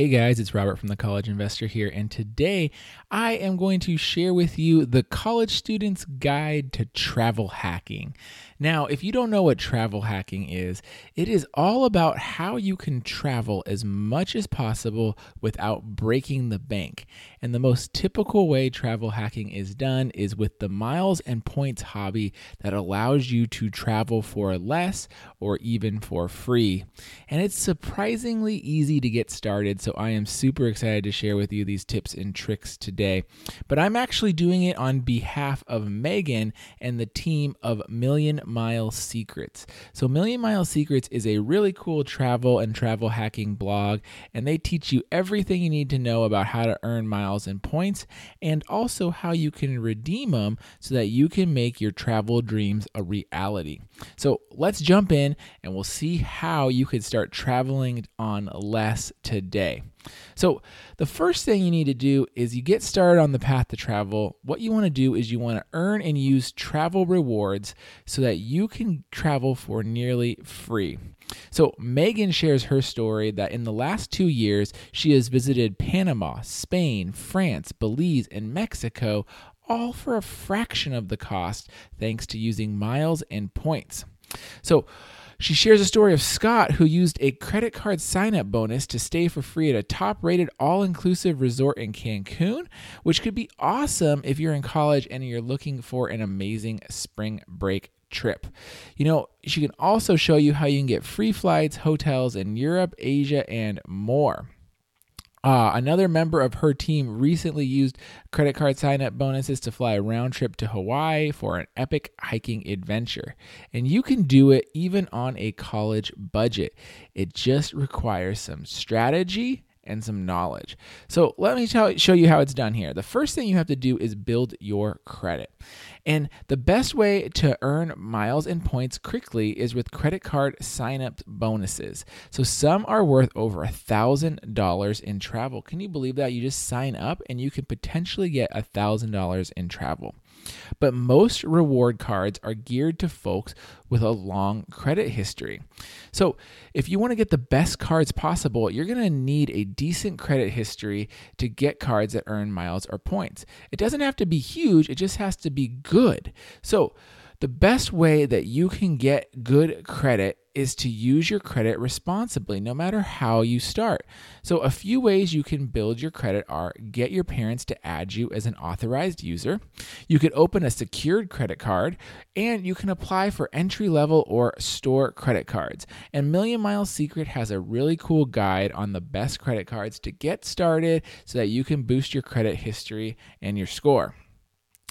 Hey guys, it's Robert from the College Investor here, and today I am going to share with you the college student's guide to travel hacking. Now, if you don't know what travel hacking is, it is all about how you can travel as much as possible without breaking the bank. And the most typical way travel hacking is done is with the miles and points hobby that allows you to travel for less or even for free. And it's surprisingly easy to get started, so I am super excited to share with you these tips and tricks today. But I'm actually doing it on behalf of Megan and the team of Million Mile Secrets. So, Million Mile Secrets is a really cool travel and travel hacking blog, and they teach you everything you need to know about how to earn miles and points, and also how you can redeem them so that you can make your travel dreams a reality. So, let's jump in and we'll see how you can start traveling on less today. So, the first thing you need to do is you get started on the path to travel. What you want to do is you want to earn and use travel rewards so that you can travel for nearly free. So, Megan shares her story that in the last two years, she has visited Panama, Spain, France, Belize, and Mexico, all for a fraction of the cost thanks to using miles and points. So, she shares a story of Scott who used a credit card sign up bonus to stay for free at a top rated all inclusive resort in Cancun, which could be awesome if you're in college and you're looking for an amazing spring break trip. You know, she can also show you how you can get free flights, hotels in Europe, Asia, and more. Uh, another member of her team recently used credit card sign up bonuses to fly a round trip to Hawaii for an epic hiking adventure. And you can do it even on a college budget. It just requires some strategy and some knowledge. So let me tell, show you how it's done here. The first thing you have to do is build your credit. And the best way to earn miles and points quickly is with credit card sign up bonuses. So some are worth over a $1,000 in travel. Can you believe that? You just sign up and you can potentially get a $1,000 in travel. But most reward cards are geared to folks with a long credit history. So, if you want to get the best cards possible, you're going to need a decent credit history to get cards that earn miles or points. It doesn't have to be huge, it just has to be good. So, the best way that you can get good credit is to use your credit responsibly, no matter how you start. So, a few ways you can build your credit are get your parents to add you as an authorized user, you could open a secured credit card, and you can apply for entry level or store credit cards. And Million Mile Secret has a really cool guide on the best credit cards to get started so that you can boost your credit history and your score.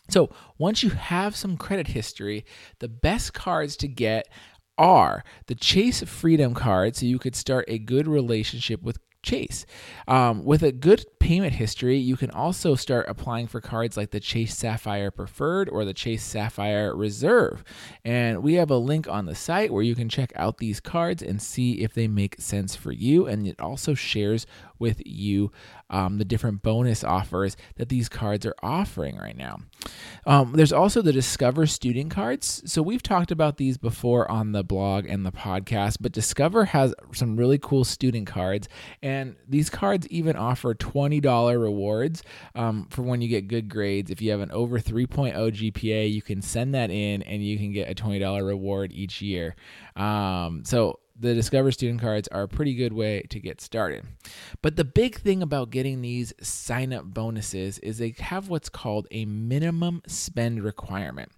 So, once you have some credit history, the best cards to get are the Chase Freedom card, so you could start a good relationship with Chase. Um, with a good payment history, you can also start applying for cards like the Chase Sapphire Preferred or the Chase Sapphire Reserve. And we have a link on the site where you can check out these cards and see if they make sense for you. And it also shares with you um, the different bonus offers that these cards are offering right now. Um, there's also the Discover student cards. So we've talked about these before on the blog and the podcast, but Discover has some really cool student cards, and these cards even offer $20 rewards um, for when you get good grades. If you have an over 3.0 GPA, you can send that in and you can get a $20 reward each year. Um, so the Discover student cards are a pretty good way to get started. But the big thing about getting these sign up bonuses is they have what's called a minimum spend requirement.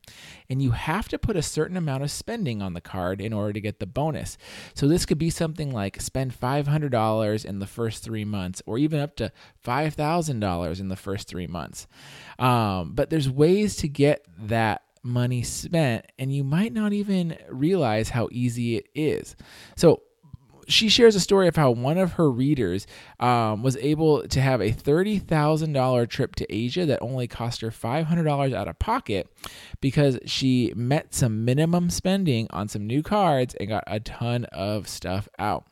And you have to put a certain amount of spending on the card in order to get the bonus. So this could be something like spend $500 in the first three months, or even up to $5,000 in the first three months. Um, but there's ways to get that money spent, and you might not even realize how easy it is. So, she shares a story of how one of her readers um, was able to have a $30,000 trip to Asia that only cost her $500 out of pocket because she met some minimum spending on some new cards and got a ton of stuff out.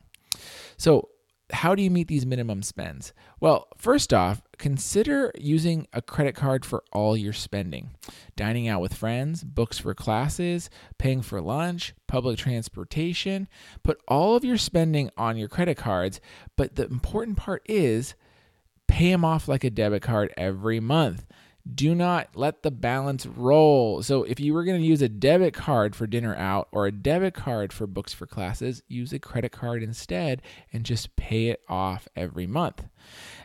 So, how do you meet these minimum spends? Well, first off, consider using a credit card for all your spending dining out with friends, books for classes, paying for lunch, public transportation. Put all of your spending on your credit cards, but the important part is pay them off like a debit card every month do not let the balance roll. So, if you were going to use a debit card for dinner out or a debit card for books for classes, use a credit card instead and just pay it off every month.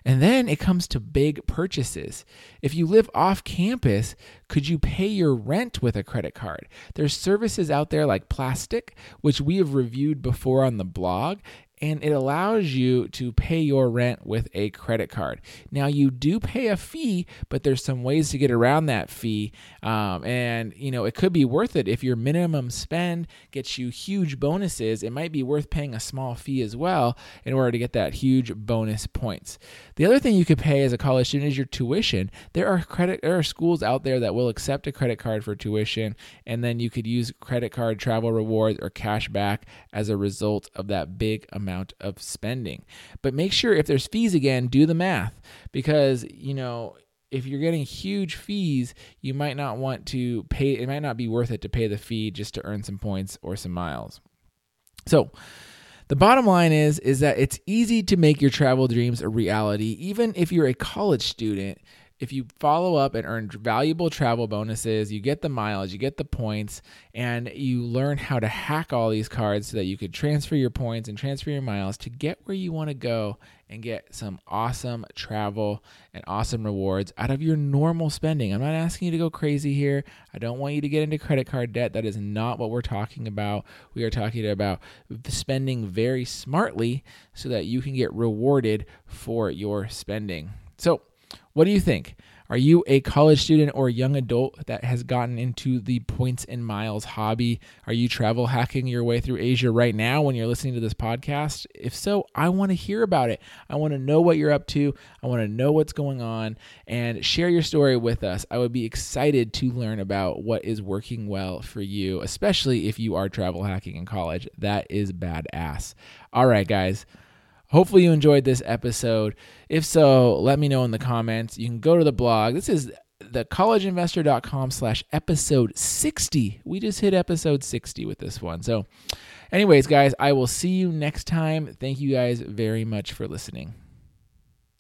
And then it comes to big purchases. If you live off campus, could you pay your rent with a credit card? There's services out there like Plastiq, which we have reviewed before on the blog, and it allows you to pay your rent with a credit card. Now you do pay a fee, but there's some ways to get around that fee, um, and you know it could be worth it if your minimum spend gets you huge bonuses. It might be worth paying a small fee as well in order to get that huge bonus points. The other thing you could pay as a college student is your tuition. There are credit there are schools out there that will accept a credit card for tuition, and then you could use credit card travel rewards or cash back as a result of that big amount amount of spending. But make sure if there's fees again, do the math because, you know, if you're getting huge fees, you might not want to pay, it might not be worth it to pay the fee just to earn some points or some miles. So, the bottom line is is that it's easy to make your travel dreams a reality even if you're a college student if you follow up and earn valuable travel bonuses, you get the miles, you get the points, and you learn how to hack all these cards so that you could transfer your points and transfer your miles to get where you want to go and get some awesome travel and awesome rewards out of your normal spending. I'm not asking you to go crazy here. I don't want you to get into credit card debt. That is not what we're talking about. We are talking about spending very smartly so that you can get rewarded for your spending. So, what do you think? Are you a college student or young adult that has gotten into the points and miles hobby? Are you travel hacking your way through Asia right now when you're listening to this podcast? If so, I want to hear about it. I want to know what you're up to. I want to know what's going on and share your story with us. I would be excited to learn about what is working well for you, especially if you are travel hacking in college. That is badass. All right, guys. Hopefully, you enjoyed this episode. If so, let me know in the comments. You can go to the blog. This is the collegeinvestor.com slash episode 60. We just hit episode 60 with this one. So, anyways, guys, I will see you next time. Thank you guys very much for listening.